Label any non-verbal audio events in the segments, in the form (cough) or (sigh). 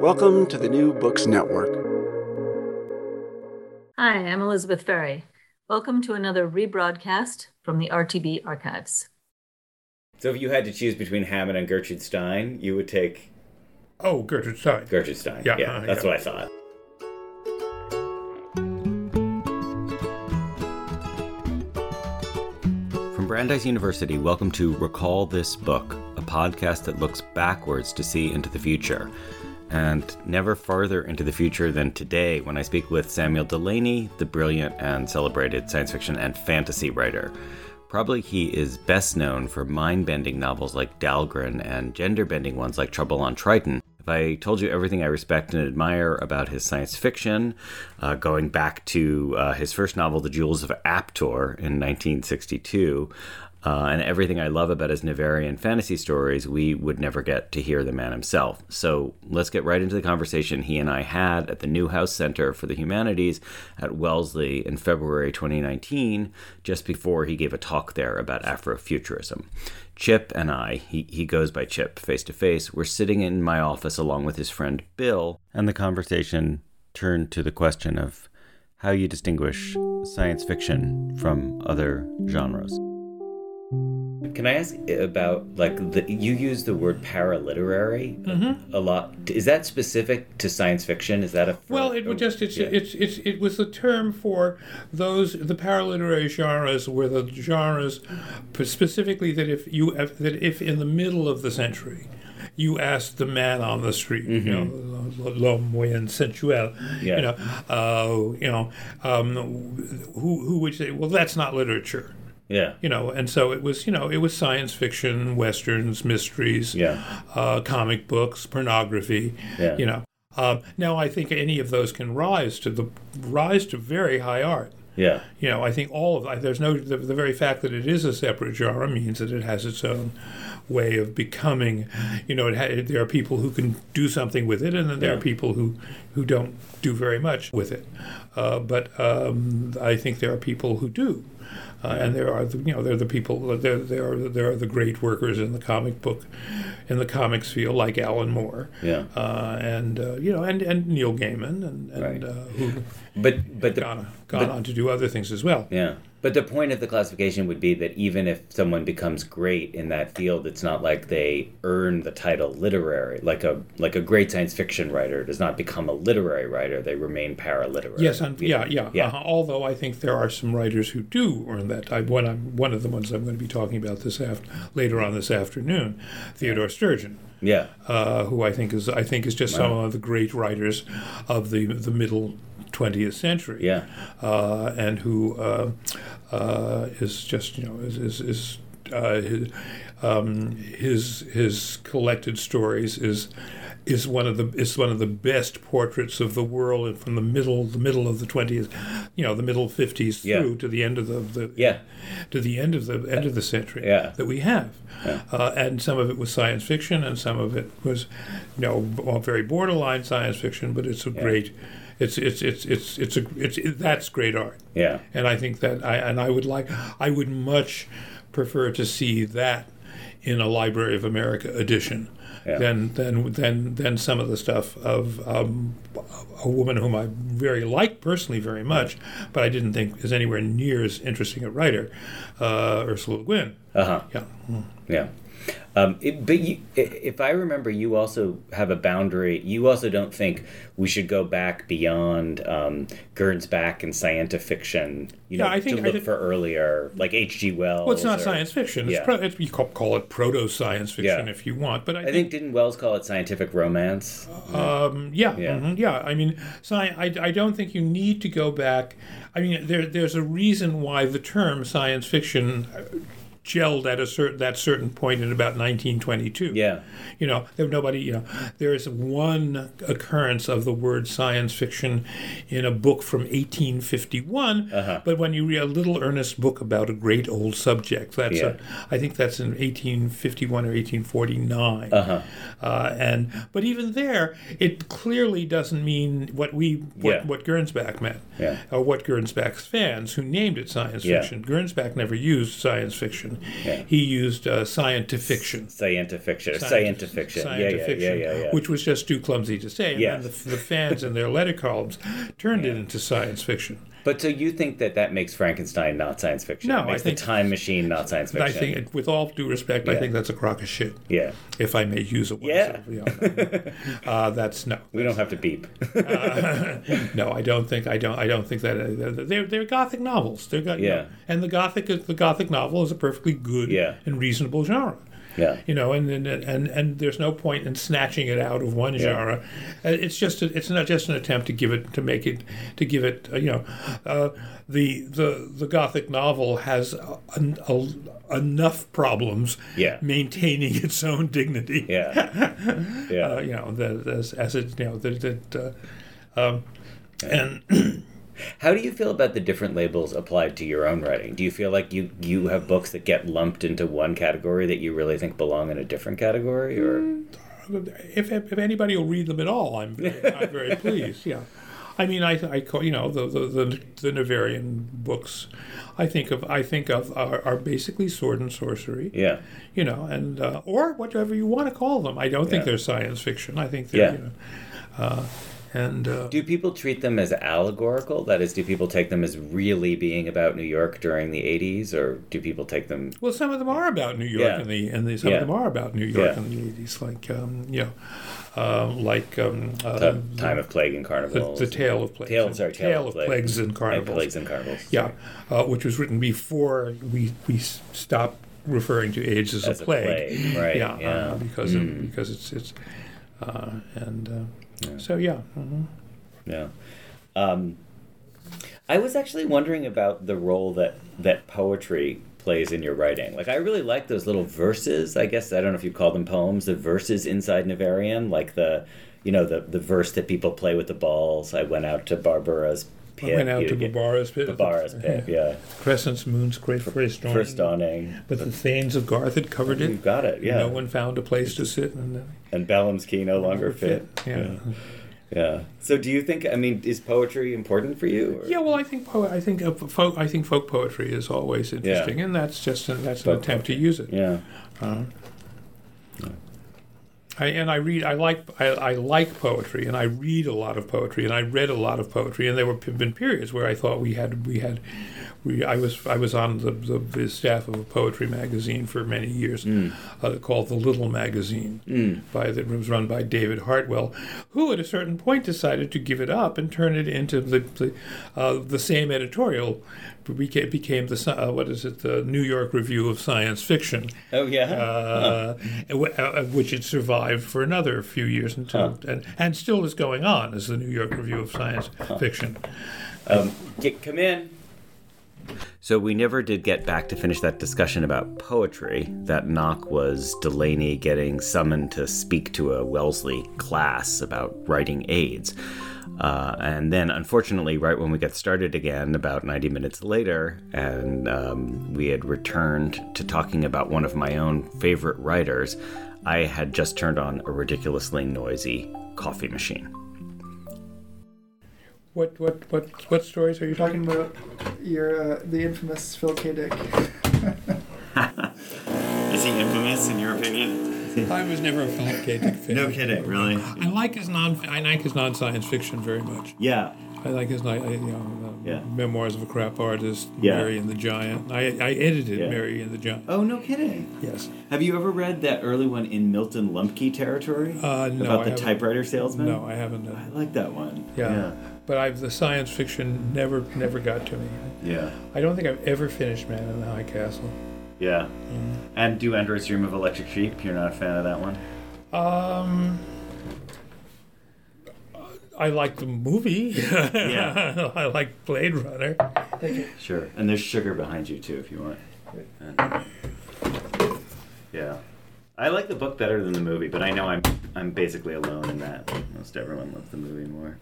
Welcome to the New Books Network. Hi, I'm Elizabeth Ferry. Welcome to another rebroadcast from the RTB archives. So, if you had to choose between Hammett and Gertrude Stein, you would take Oh, Gertrude Stein. Gertrude Stein. Yeah, yeah uh, that's yeah. what I thought. From Brandeis University, welcome to Recall This Book, a podcast that looks backwards to see into the future. And never farther into the future than today when I speak with Samuel Delany, the brilliant and celebrated science fiction and fantasy writer. Probably he is best known for mind bending novels like Dhalgren and gender bending ones like Trouble on Triton. If I told you everything I respect and admire about his science fiction, uh, going back to uh, his first novel, The Jewels of Aptor, in 1962, uh, and everything I love about his Neveryon fantasy stories, we would never get to hear the man himself. So let's get right into the conversation he and I had at the Newhouse Center for the Humanities at Wellesley in February 2019, just before he gave a talk there about Afrofuturism. Chip and I, he, he goes by Chip face to face, were sitting in my office along with his friend Bill, and the conversation turned to the question of how you distinguish science fiction from other genres. Can I ask about like the you use the word paraliterary Mm-hmm. a lot? Is that specific to science fiction? Is that a Well, it was just it's, Yeah. it's it's it was the term for those the paraliterary genres were the genres specifically that if you that if in the middle of the century you asked the man on the street, you know, l'homme moyen sensuel, Mm-hmm. Yeah. you know, uh, you know, um, who who would say, well, that's not literature. Yeah you know and so it was you know it was science fiction westerns mysteries Yeah. uh, comic books pornography Yeah. you know um, now i think any of those can rise to the rise to very high art yeah you know i think all of there's no the, the very fact that it is a separate genre means that it has its own way of becoming you know it ha- there are people who can do something with it and then there Yeah. are people who who don't do very much with it uh, but um, i think there are people who do uh, and there are the, you know they're the people there there are there are the great workers in the comic book in the comics field like Alan Moore Yeah. uh, and uh, you know and, and Neil Gaiman and, and Right. uh, who (laughs) but but the gone gone on to do other things as well. yeah but the point of the classification would be that even if someone becomes great in that field, it's not like they earn the title literary. Like a like a great science fiction writer does not become a literary writer; they remain paraliterary. Yes, and, yeah, yeah. Yeah. Uh-huh. Although I think there are some writers who do earn that. I, one, I'm, one of the ones I'm going to be talking about this after, later on this afternoon, Theodore Sturgeon. yeah, uh, who I think is I think is just some of the great writers of the the middle 20th century. Yeah. uh, and who uh, uh, is just you know is is, is uh, his, um, his his collected stories is is one of the is one of the best portraits of the world from the middle the middle of the 20th you know the middle 50s Yeah. through to the end of the, the Yeah. to the end of the end of the century Yeah. that we have uh, and some of it was science fiction and some of it was you know very borderline science fiction but it's a great it's it's it's it's it's a it's it, that's great art yeah, and I think that I and I would like I would much prefer to see that in a Library of America edition Yeah. than than than than some of the stuff of um, a woman whom I very like personally very much, but I didn't think is anywhere near as interesting a writer, uh, Ursula Le Guin. uh huh, Yeah. yeah. Um, it, but you, if I remember, you also have a boundary. You also don't think we should go back beyond um, Gernsback and science fiction. You Yeah, I think- to look think- for earlier, like H.G. Wells. Well, it's not or- science fiction. It's Yeah. pro, it's, you call, call it proto science fiction Yeah. if you want. But I, I think, think didn't Wells call it scientific romance? um, yeah, Yeah. mhm, yeah. I mean, sci- I, I don't think you need to go back. I mean, there, there's a reason why the term science fiction uh, gelled at a certain that certain point in about 1922. Yeah. You know, there nobody. You know, there is one occurrence of the word science fiction in a book from 1851. Uh-huh. But when you read a little earnest book about a great old subject, that's Yeah. a, I think that's in 1851 or 1849. Uh-huh. Uh, and but even there, it clearly doesn't mean what we what, Yeah. what Gernsback meant, Yeah. or what Gernsback's fans who named it science Yeah. fiction. Gernsback never used science fiction; Yeah. he used uh, scientifiction. Scientific fiction. Scientific fiction. Yeah, yeah, yeah, yeah, yeah. which was just too clumsy to say. And Yeah. then the, the fans in their letter columns turned it into science fiction. But so you think that that makes Frankenstein not science fiction? No, it makes I think- the Time Machine not science fiction. I think, with all due respect, I think that's a crock of shit. yeah, If I may use a word. Yeah. know. (laughs) uh, that's no. we don't have to beep. (laughs) No, I don't think I don't I don't think that uh, they're they're gothic novels. They're got, you Yeah. know, and the gothic the gothic novel is a perfectly good Yeah. and reasonable genre. Yeah, You know, and and, and and there's no point in snatching it out of one genre. Uh, It's just a, it's not just an attempt to give it to make it to give it uh, you know uh, the the the gothic novel has a, a, enough problems Yeah. maintaining (laughs) its own dignity. yeah, (laughs) yeah. Uh, you know, the, as, as it you know that that. Uh, um, and (clears throat) How do you feel about the different labels applied to your own writing? Do you feel like you you have books that get lumped into one category that you really think belong in a different category, or if, if anybody will read them at all, I'm very, I'm very (laughs) pleased. Yeah, I mean, I, I call you know the the the, the Neveryon books. I think of I think of are, are basically sword and sorcery. yeah, You know, and uh, or whatever you want to call them. I don't think they're science fiction. I think they're Yeah. you know, uh, and uh, do people treat them as allegorical? That is, do people take them as really being about New York during the '80s, or do people take them? well, some of them are about New York, Yeah. and the and the, some Yeah. of them are about New York Yeah. in the eighties, like um, you know, uh, like um, uh, The time of plague and the, carnivals. the tale of plagues. Tale, and- sorry, tale of plagues and carnivals. plagues and carnivals. Yeah, uh, which was written before we we stopped referring to AIDS as, As a a plague. plague, right, Yeah, yeah. Uh, because of, Mm. because it's it's uh, and so yeah. mhm. Yeah. Um, I was actually wondering about the role that that poetry plays in your writing. Like, I really like those little verses. I guess I don't know if you call them poems. The verses inside Neveryon, like the, you know, the the verse that people play with the balls. I went out to Barbara's pit. I went out you to Barbara's pit. Barbara's (laughs) pit. Yeah. Crescent's moon's great first dawning. First dawning. But the Thanes of Garth had covered it. You've got it. Yeah. No one found a place to sit. And, uh, and Bellum's key no longer fit. Yeah. Yeah. So, do you think? I mean, is poetry important for you? or- Yeah, well, I think po- I think uh, folk I think folk poetry is always interesting, and that's just an, that's an Folk attempt to use it. Yeah. I, and I read. I like. I, I like poetry, and I read a lot of poetry, and I read a lot of poetry. And there were been periods where I thought we had we had. We, I was I was on the, the, the staff of a poetry magazine for many years, uh, called the Little Magazine, by that was run by David Hartwell, who at a certain point decided to give it up and turn it into the the, uh, the same editorial. Became, became the uh, what is it the New York Review of Science Fiction, Oh yeah. uh, w- uh, which it survived for another few years until and, and still is going on as the New York Review of Science Fiction. Um, get, come in. So we never did get back to finish that discussion about poetry. That knock was Delany getting summoned to speak to a Wellesley class about writing aids. Uh, and then, unfortunately, right when we got started again, about 90 minutes later, and um, we had returned to talking about one of my own favorite writers, I had just turned on a ridiculously noisy coffee machine. What what what what stories are you talking? Talking about your uh, the infamous Phil K. Dick. (laughs) Is he infamous in your opinion? I was never a Philip K. Dick fan. No kidding, really? I like his non I like his non science fiction very much. Yeah. I like his night, you know, uh, Yeah. memoirs of a crap artist, Yeah. Mary and the Giant. I, I edited Yeah. Mary and the Giant. Oh, no kidding. Yes. Have you ever read that early one in Milton Lumky territory? Uh, no, About I the haven't. typewriter salesman? No, I haven't. I Uh, like that one. yeah. But I've the science fiction never never got to me. Yeah. I don't think I've ever finished Man in the High Castle. Yeah. And Do Androids Dream of Electric Sheep? You're not a fan of that one? Um, I like the movie. Yeah. (laughs) I like Blade Runner. Sure. And there's sugar behind you, too, if you want. Yeah. I like the book better than the movie, but I know I'm I'm basically alone in that. Most everyone loves the movie more.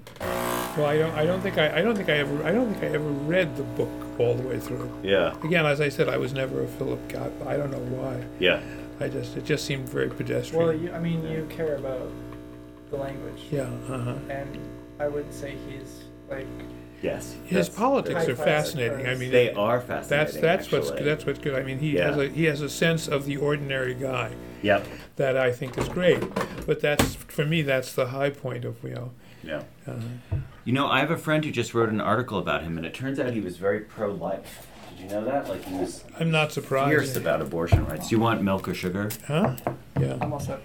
Well, I don't. I don't think I. I don't think I ever. I don't think I ever read the book all the way through. Yeah. Again, as I said, I was never a Philip Gott. I don't know why. Yeah. I just. It just seemed very pedestrian. Well, you, I mean, you care about the language. yeah. Uh huh. And I wouldn't say he's like Yes. His politics are fascinating. I mean, They are fascinating. That's that's what's that's what's good. I mean, he Yeah. has a he has a sense of the ordinary guy Yep. that I think is great. But that's for me, that's the high point of you know. Yeah. Uh, You know, I have a friend who just wrote an article about him, and it turns out he was very pro-life. Did you know that? Like he was I'm not surprised. fierce about abortion rights. Do you want milk or sugar? Huh? Yeah. I'm also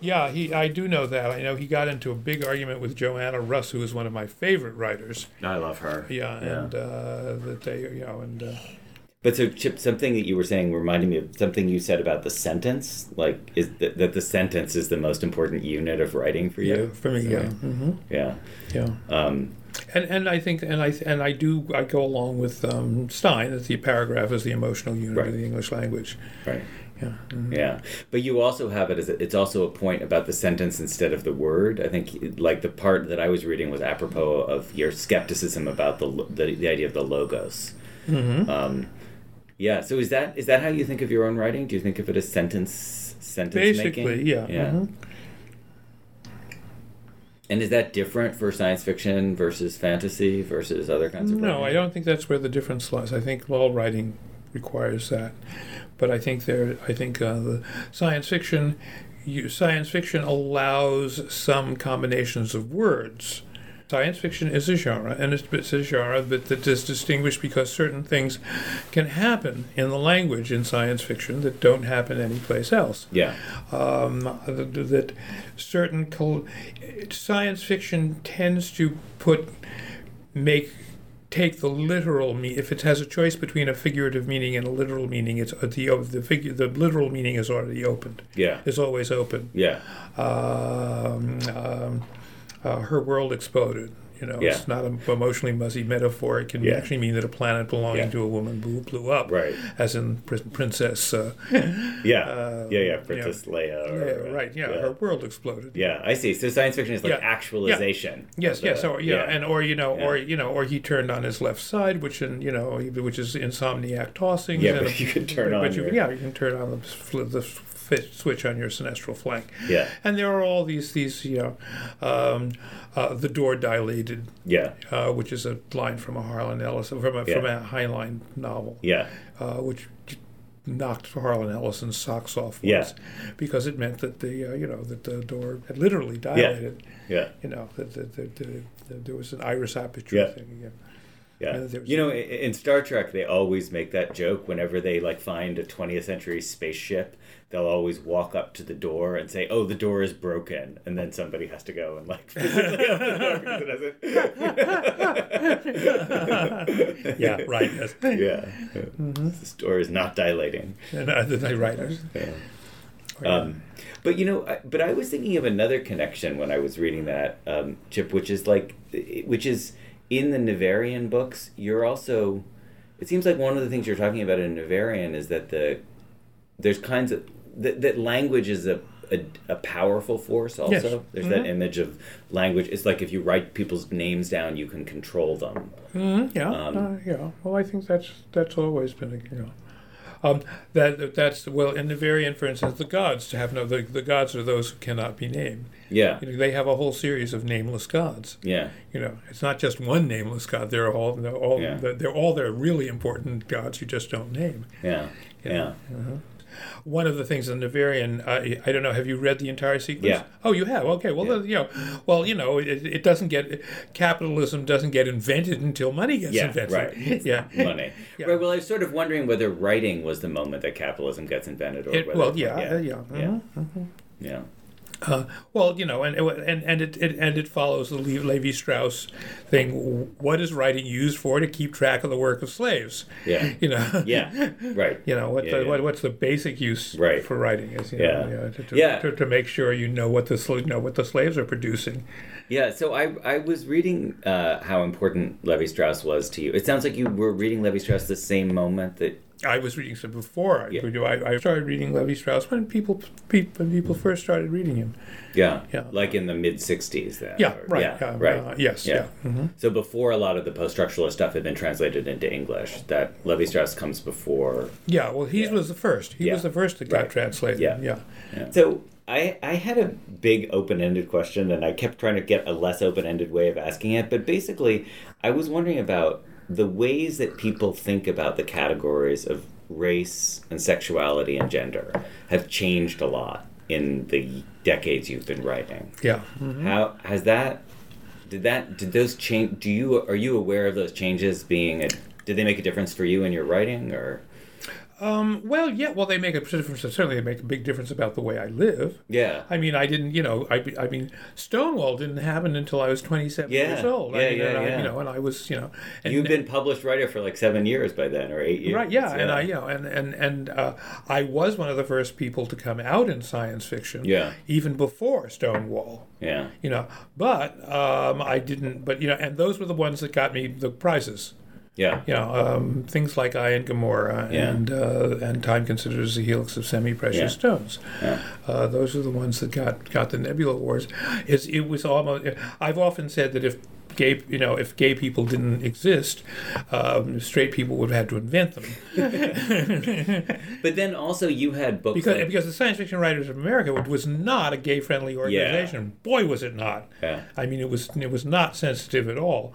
Yeah, he. I do know that. I know he got into a big argument with Joanna Russ, who is one of my favorite writers. I love her. Yeah, and uh, that they, you know, and uh, But so, Chip, something that you were saying reminded me of something you said about the sentence. Like, is that, that the sentence is the most important unit of writing for yeah, you? for me, yeah, hmm Yeah. yeah. Um, And and I think and I and I do I go along with um, Stein that the paragraph is the emotional unit Right. of the English language. right. Yeah. mhm. Yeah. But you also have it as a, it's also a point about the sentence instead of the word. I think like the part that I was reading was apropos of your skepticism about the the, the idea of the logos. Mhm. Um, yeah. So is that is that how you think of your own writing? Do you think of it as sentence sentence Basically, making? yeah. Yeah. mhm. And is that different for science fiction versus fantasy versus other kinds of No, I don't think that's where the difference lies. I think all writing requires that, but I think there. I think uh, the science fiction, you, science fiction allows some combinations of words. Science fiction is a genre, and it's, it's a genre that, that is distinguished because certain things can happen in the language in science fiction that don't happen anyplace else Yeah. um, that, certain col- science fiction tends to put make take the literal me if it has a choice between a figurative meaning and a literal meaning it's uh, the the figure the literal meaning is already opened Yeah. is always open Yeah. um, um, uh, her world exploded you know Yeah. it's not an emotionally muzzy metaphor it can Yeah. actually mean that a planet belonging Yeah. to a woman blew, blew up Right. as in Prin- princess uh, (laughs) Yeah. Uh, yeah. Yeah. Princess Leia. Or, yeah, right yeah, her world exploded Yeah, I see. So science fiction is like actualization. Yes, of yes, or yeah, and or you know, or you know, or he turned on his left side, which in you know, which is insomniac tossing. Yeah, but you can turn on you, your- yeah, you can turn on the, the f- switch on your sinistral flank. Yeah. and there are all these these you know, um, uh, the door dilated, yeah, uh, which is a line from a Harlan Ellison from a from a Heinlein novel, yeah, uh, which knocked Harlan Ellison's socks off Yeah. once because it meant that the uh, you know that the door had literally dilated yeah, you know, that the, the, the, the, there was an iris aperture Yeah. thing again. yeah. Yeah, You know, in Star Trek, they always make that joke whenever they like find a 20th century spaceship. They'll always walk up to the door and say, "Oh, the door is broken," and then somebody has to go and like (laughs) physically open the door because it doesn't. (laughs) Yeah, right. Yes. (laughs) yeah, Mm-hmm. this door is not dilating. And the the writers. Yeah. Um, but you know, I, but I was thinking of another connection when I was reading that um, Chip, which is like, which is in the Neveryon books. You're also, it seems like one of the things you're talking about in Neveryon is that the there's kinds of that, that language is a, a a powerful force. Also, Yes. there's that image of language. It's like if you write people's names down, you can control them. Mm-hmm, yeah, Um, uh, yeah. Well, I think that's that's always been a you know. Um, that that's well in the variant, for instance, the gods to have no the, the gods are those who cannot be named. Yeah, You know, they have a whole series of nameless gods. yeah, You know, it's not just one nameless god. They're all they're all Yeah. they're all they're really important gods you just don't name. yeah, you know. yeah. Uh-huh. One of the things in Neveryon, uh, I don't know, have you read the entire sequence? Yeah. Oh, you have. Okay. Well, then, you know, well, you know, it, it doesn't get capitalism doesn't get invented until money gets Yeah, invented. right. (laughs) Yeah. money. Yeah. Right. Well, I was sort of wondering whether writing was the moment that capitalism gets invented, or It- whether, well, yeah, yeah, yeah, yeah, mhm, yeah. Uh, well, you know, and and and it, it and it follows the Levi Strauss thing. What is writing used for to keep track of the work of slaves? Yeah. (laughs) You know. Yeah, right. You know what Yeah, the yeah. What, what's the basic use Right. for writing is you Yeah. know, you know, to, to, Yeah. To, to make sure you know what the you know what the slaves are producing. Yeah, so I I was reading uh, how important Levi Strauss was to you. It sounds like you were reading Levi Strauss the same moment that I was reading some before. I, Yeah. I, I started reading Levi Strauss when people, when people first started reading him. yeah, Yeah. like in the mid '60s. Then, Yeah, right. yeah, yeah, right. uh, yes. Yeah. Yeah. mhm. So before a lot of the post-structuralist stuff had been translated into English, that Levi Strauss comes before. Yeah. Well, he was the first. He was the first that got Right. translated. Yeah. Yeah. Yeah. So I I had a big open-ended question, and I kept trying to get a less open-ended way of asking it. But basically, I was wondering about the ways that people think about the categories of race and sexuality and gender have changed a lot in the decades you've been writing. Yeah. mhm. How has that? Did that? Did those change? Do you are you aware of those changes being? A, did they make a difference for you in your writing, or? Um, well, yeah. Well, they make a difference. Certainly, they make a big difference about the way I live. Yeah. I mean, I didn't, you know, I, I mean, Stonewall didn't happen until I was 27 Yeah, years old. I yeah, mean, yeah, and I, yeah. you know, and I was, you know, and You've been published writer for like seven years by then, or eight years. right, yeah, and I, you know, and and and uh, I was one of the first people to come out in science fiction. Yeah. Even before Stonewall. Yeah. You know, but um, I didn't. But you know, and those were the ones that got me the prizes. Yeah. You know, um, things like Aye and Gomorrah Yeah. and uh, and Time Considers the Helix of Semi-Precious Yeah. Stones. Yeah. Uh, those are the ones that got got the Nebula Awards. Is it was almost. I've often said that if gay, you know, if gay people didn't exist, um, straight people would have had to invent them. (laughs) But then also you had books Because like, because the Science Fiction Writers of America was not a gay-friendly organization. Yeah. Boy, was it not. Yeah. I mean, it was it was not sensitive at all.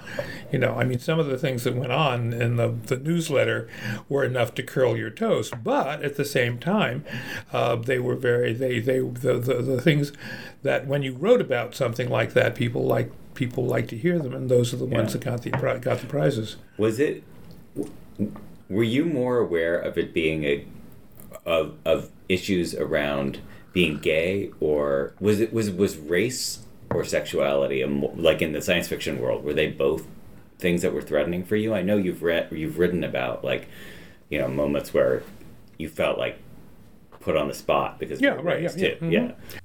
You know, I mean, some of the things that went on in the, the newsletter were enough to curl your toes. But at the same time, uh, they were very they they the, the the things that when you wrote about something like that, people like people like to hear them, and those are the ones that got the got the prizes. was it? Were you more aware of it being a of of issues around being gay, or was it was was race or sexuality a mo- like in the science fiction world? Were they both things that were threatening for you? I know you've read you've written about like you know moments where you felt like put on the spot because Yeah, right, yeah, yeah, too. mhm. yeah.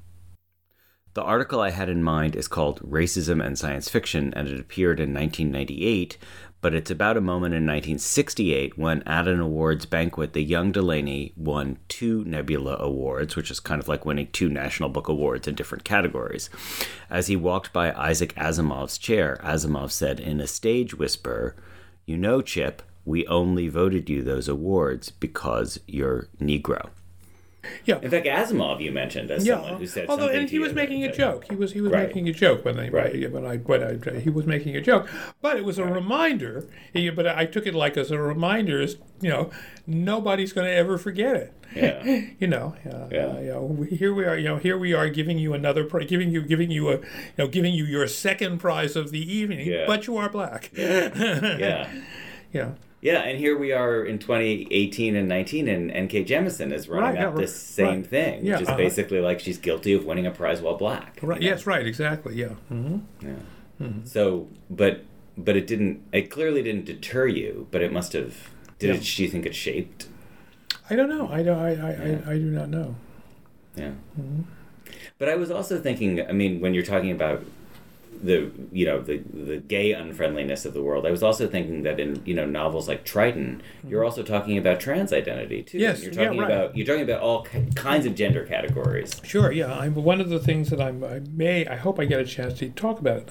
The article I had in mind is called Racism and Science Fiction, and it appeared in 1998, but it's about a moment in 1968 when, at an awards banquet, the young Delany won two Nebula Awards, which is kind of like winning two National Book Awards in different categories. As he walked by Isaac Asimov's chair, Asimov said in a stage whisper, You know, Chip, we only voted you those awards because you're Negro. Yeah. In fact, Asimov you mentioned as Yeah, someone who said although something and he was making a joke. He was he was Right. making a joke when I Right. when I when I he was making a joke, but it was a reminder. He, but I took it like as a reminder. As you know nobody's going to ever forget it. Yeah. (laughs) you know. Uh, Yeah. uh, you know here we are. You know here we are giving you another pri- giving you giving you a you know giving you your second prize of the evening. Yeah. But you are black. Yeah. (laughs) you know. Yeah, and here we are in 2018 and 19, and N.K. Jemisin is running Right, yeah, up right, this same right. thing, Yeah, which is uh-huh. basically like she's guilty of winning a prize while black. Right. you know? Yes. Right. Exactly. Yeah. hmm Yeah. So, but but it didn't. It clearly didn't deter you, but it must have. Did Yeah. it? Do you think it shaped? I don't know. I don't. I. I, Yeah. I, I do not know. Yeah. Mm-hmm. But I was also thinking. I mean, when you're talking about the you know the the gay unfriendliness of the world, I was also thinking that in you know novels like Triton, you're also talking about trans identity too. Mm-hmm. Yes, You're yeah, talking right. about you're talking about all ki- kinds of gender categories. Sure, yeah. I'm one of the things that I'm. I may. I hope I get a chance to talk about.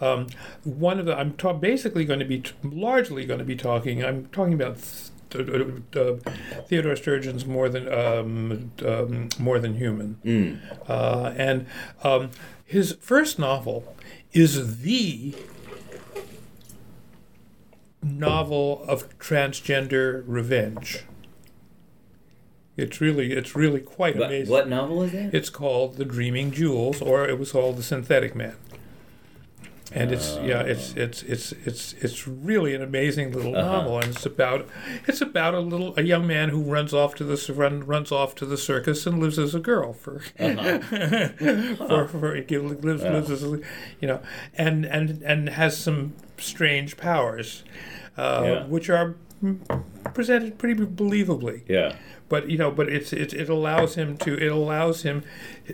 Um, one of the. I'm ta- basically going to be t- largely going to be talking. I'm talking about. Th- uh, Theodore Sturgeon's more than um, um, more than human, Mm. uh, and um, his first novel is the novel of transgender revenge. It's really it's really quite What, amazing. what novel is that? It's called The Dreaming Jewels, or it was called The Synthetic Man. And it's yeah, it's it's it's it's it's really an amazing little novel, and it's about it's about a little a young man who runs off to the run, runs off to the circus and lives as a girl for (laughs) for, for he lives lives as a, you know, and and and has some strange powers, uh, Yeah. which are presented pretty believably yeah. but you know but it's it, it allows him to it allows him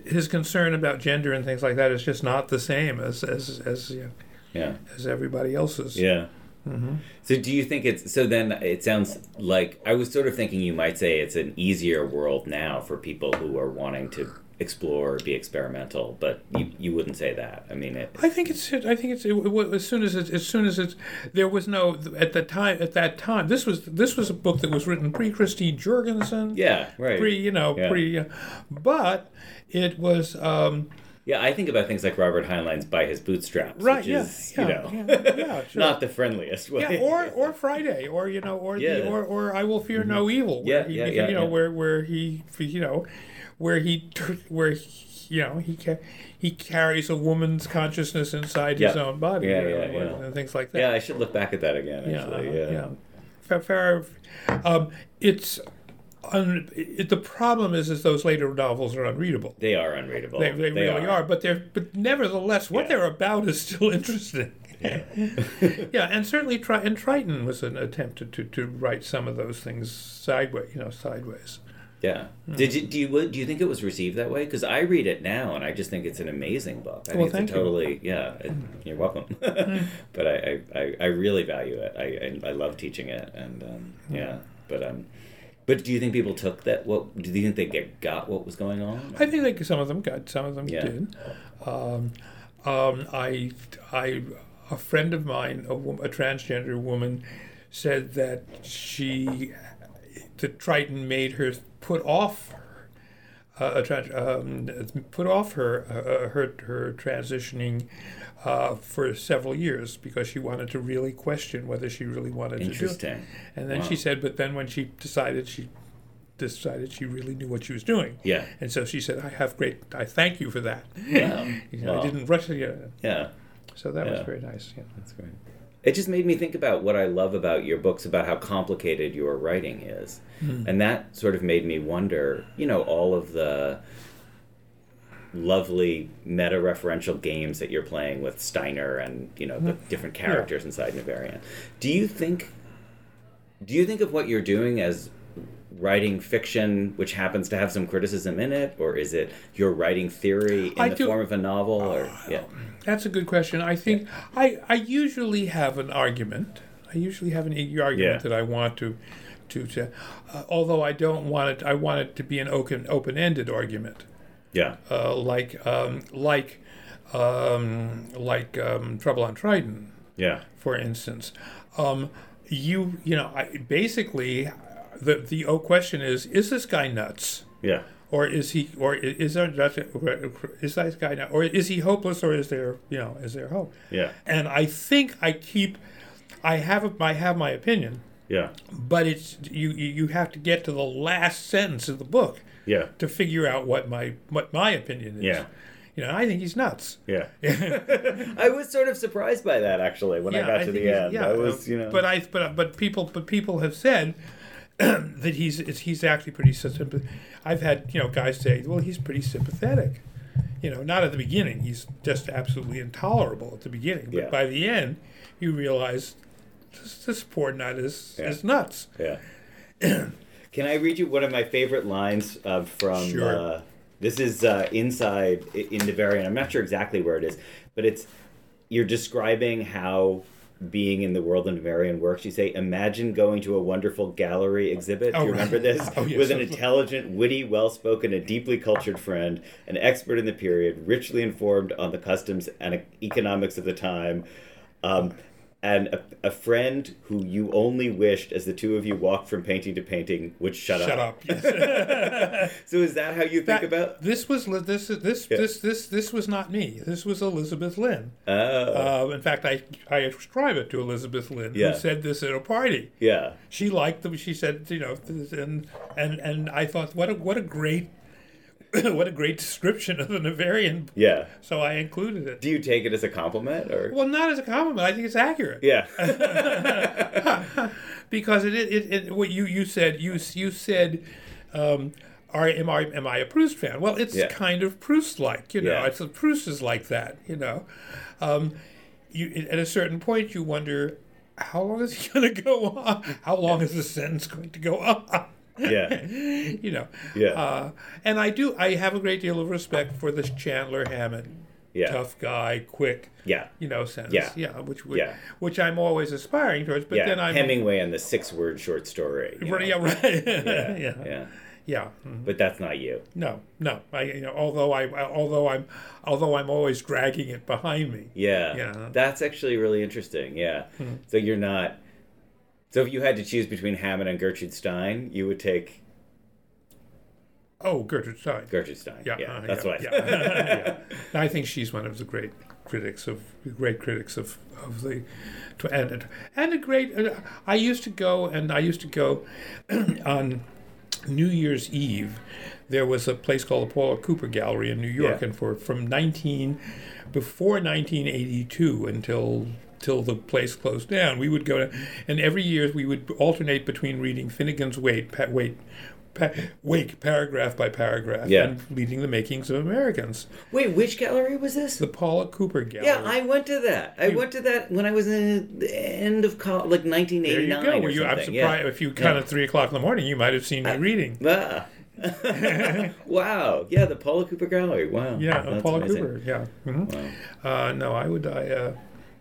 his concern about gender and things like that is just not the same as as as you know, Yeah. as everybody else's Yeah. Mm-hmm. So do you think it's so then it sounds like I was sort of thinking you might say it's an easier world now for people who are wanting to explore be experimental, but you, you wouldn't say that. I mean it I think it's I think it's it, it- as soon as it, as soon as it's there was no at the time at that time this was this was a book that was written pre Christine Jorgensen Yeah, right. pre you know Yeah. pre uh, but it was um, Yeah, I think about things like Robert Heinlein's by his bootstraps, Right, which yeah, is, yeah, you know, yeah, yeah, (laughs) sure. not the friendliest way. yeah, or or Friday, or you know, or Yeah. the, or or I will fear no evil. Where Yeah, he, yeah, you yeah, know, where where he, you know, where he, where he, you know, he ca- he carries a woman's consciousness inside his own body, Yeah, you know, yeah, and, yeah. and things like that. yeah, I should look back at that again. Actually, yeah, yeah. Fa- fair- um, it's. Un, it, the problem is, is those later novels are unreadable. they are unreadable. They, they, really are. but they're but nevertheless, what Yeah. they're about is still (laughs) interesting. Yeah, (laughs) and certainly, Tri- and Triton was an attempt to, to, to write some of those things sideways, you know, sideways. Yeah. Hmm. Did you do you do you think it was received that way? Because I read it now and I just think it's an amazing book. I Well, think thank it's you. Hmm. a totally yeah. It, you're welcome. (laughs) but I, I, I, really value it. I, I I love teaching it and um, Hmm. yeah. But um, but do you think people took that? What do you think they get, got? What was going on? I think like some of them got, some of them Yeah. did. Um, um, I, I, a friend of mine, a, a transgender woman, said that she, the Triton made her put off uh, a trans- um, put off her uh, her her transitioning uh, for several years because she wanted to really question whether she really wanted to do it. Interesting. And then Wow. she said, but then when she decided she decided she really knew what she was doing. Yeah. And so she said, I have great, I thank you for that. Wow. (laughs) You know, Wow. I didn't rush it. Yeah. So that was very nice. Yeah. That's great. It just made me think about what I love about your books, about how complicated your writing is. Hmm. And that sort of made me wonder, you know, all of the lovely meta referential games that you're playing with Steiner and, you know, the mm-hmm. different characters inside Neveryon. Do you think do you think of what you're doing as writing fiction which happens to have some criticism in it or is it your writing theory in I the do- form of a novel or yeah That's a good question. I think I, I usually have an argument. I usually have an argument Yeah. that I want to, to, to uh, although I don't want it, I want it to be an open, open-ended argument. yeah uh, like um, like um, like um, Trouble on Triton, yeah for instance. Um, you you know I, basically the the oh, question is is this guy nuts yeah or is he or is there is that guy nut- or is he hopeless or is there you know is there hope? yeah And I think I keep I have a, I have my opinion, yeah but it's you you you have to get to the last sentence of the book yeah to figure out what my what my opinion is. Yeah. You know, I think he's nuts. Yeah. (laughs) I was sort of surprised by that actually when I got to the end. Yeah, I was, you uh, know. But I but but people but people have said (clears throat) that he's it's- he's actually pretty sympathetic. I've had you know guys say, well, he's pretty sympathetic. You know, not at the beginning. He's just absolutely intolerable at the beginning. But Yeah. by the end, you realize this, this poor nut is Yeah. is nuts. yeah. (clears throat) Can I read you one of my favorite lines uh, from Sure. uh, this is uh, inside in Neveryon. I'm not sure exactly where it is, but it's you're describing how being in the world of Neveryon works. You say, "Imagine going to a wonderful gallery exhibit." Do Oh, you right. remember this? (laughs) Oh, yes. With an intelligent, witty, well-spoken, and deeply cultured friend, an expert in the period, richly informed on the customs and economics of the time. Um, and a, a friend who you only wished, as the two of you walked from painting to painting, would shut, Shut up. Shut up. Yes. (laughs) So is that how you think That- about? this was this this Yeah. this this this was not me. This was Elizabeth Lynn. Oh, Uh, in fact, I I ascribe it to Elizabeth Lynn, Yeah. who said this at a party. yeah, She liked them. She said, you know, and and and I thought, what a what a great (laughs) what a great description of the Neveryon. yeah. So I included it. Do you take it as a compliment or? Well, not as a compliment. I think it's accurate. yeah, (laughs) because it, it, it what you you said you you said um are am I am I a Proust fan? Well, it's Yeah. kind of Proust like, you know. Yeah. It's Proust is like that, you know. Um, you at a certain point you wonder how long is he (laughs) going to go on? How long is the sentence going to go on? Yeah, (laughs) you know. Yeah. Uh, and I do I have a great deal of respect for this Chandler Hammett, Yeah. tough guy, quick, yeah, you know, sense. Yeah. yeah, which which, Yeah. which I'm always aspiring towards. But yeah. then I'm Hemingway and the six-word short story. Right, yeah, right. yeah, (laughs) yeah, yeah. yeah. mhm. But that's not you. No, no. I, you know, although I, although I'm, although I'm always dragging it behind me. Yeah. Yeah. That's actually really interesting. Yeah. So you're not. So if you had to choose between Hammett and Gertrude Stein, you would take Oh, Gertrude Stein. Gertrude Stein. Yeah, Yeah. uh, that's yeah, what. I yeah. (laughs) (laughs) yeah. I think she's one of the great critics of great critics of of the tw- and and a great. Uh, I used to go and I used to go (clears throat) on New Year's Eve. There was a place called the Paula Cooper Gallery in New York, Yeah. and for from nineteen before 1982 until till the place closed down, we would go to, and every year we would alternate between reading Finnegans Wake, pa- wait, pa- Wake paragraph by paragraph, Yeah. and reading the makings of Americans. Wait, which gallery was this? The Paula Cooper Gallery. Yeah, I went to that. I went to that when I was in the end of college, like There you 1989 go. or Well, you, I'm surprised Yeah. if you kind Yeah. of three o'clock in the morning, you might have seen me reading. Ah. (laughs) (laughs) wow. Yeah, the Paula Cooper Gallery. Wow. Yeah, That's Paula amazing. Cooper. Yeah. mhm. Wow. Uh, no, I would. I. Uh,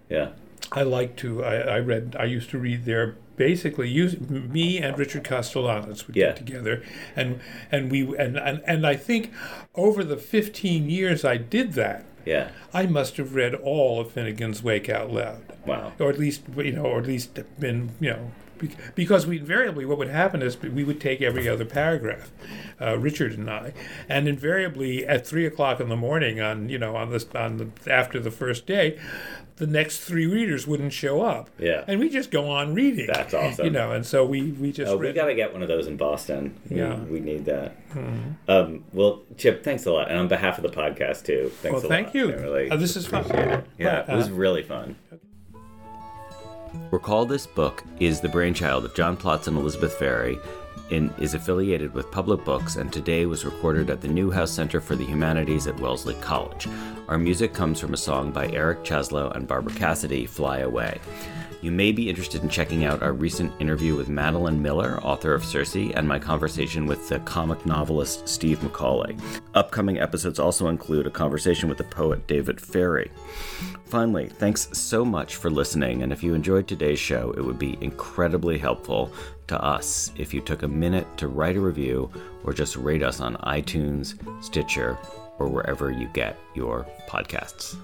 Yeah. I like to. I, I read. I used to read there. Basically, use me and Richard Castellanos would Yeah. get together, and and we and, and and I think over the fifteen years I did that, Yeah. I must have read all of Finnegans Wake out loud, Wow. or at least you know, or at least been you know. Be- Because we invariably, what would happen is we would take every other paragraph, uh, Richard and I, and invariably at three o'clock in the morning on you know on this on the after the first day, the next three readers wouldn't show up. Yeah. And we just go on reading. That's awesome. You know, and so we, we just Oh, we got to get one of those in Boston. Yeah. Mm-hmm. We, need that. Um, well, Chip, thanks a lot. And on behalf of the podcast, too, thanks well, a thank lot. you. Really Uh, this is fun. Yeah, Well, it was uh, really fun. Recall This Book is the brainchild of John Plotz and Elizabeth Ferry and is affiliated with Public Books and today was recorded at the Newhouse Center for the Humanities at Wellesley College. Our music comes from a song by Eric Cheslow and Barbara Cassidy, Fly Away. You may be interested in checking out our recent interview with Madeline Miller, author of Circe, and my conversation with the comic novelist Steve McCauley. Upcoming episodes also include a conversation with the poet David Ferry. Finally, thanks so much for listening, and if you enjoyed today's show, it would be incredibly helpful to us if you took a minute to write a review or just rate us on iTunes, Stitcher, or wherever you get your podcasts.